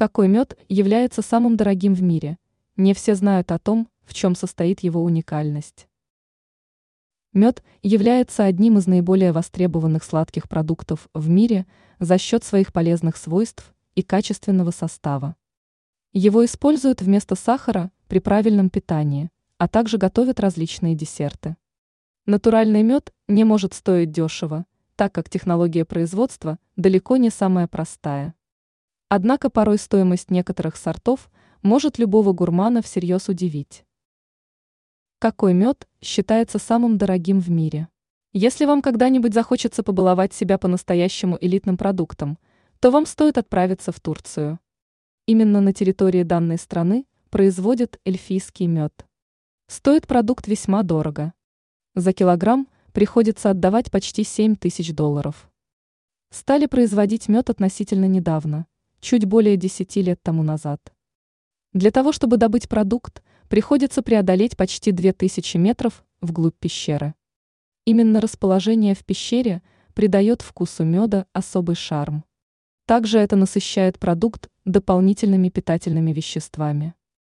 Какой мед является самым дорогим в мире? Не все знают о том, в чем состоит его уникальность. Мед является одним из наиболее востребованных сладких продуктов в мире за счет своих полезных свойств и качественного состава. Его используют вместо сахара при правильном питании, а также готовят различные десерты. Натуральный мед не может стоить дешево, так как технология производства далеко не самая простая. Однако порой стоимость некоторых сортов может любого гурмана всерьез удивить. Какой мед считается самым дорогим в мире? Если вам когда-нибудь захочется побаловать себя по-настоящему элитным продуктом, то вам стоит отправиться в Турцию. Именно на территории данной страны производят эльфийский мед. Стоит продукт весьма дорого. За килограмм приходится отдавать почти 7 тысяч долларов. Стали производить мед относительно недавно, чуть более 10 лет тому назад. Для того, чтобы добыть продукт, приходится преодолеть почти 2000 метров вглубь пещеры. Именно расположение в пещере придает вкусу меда особый шарм. Также это насыщает продукт дополнительными питательными веществами.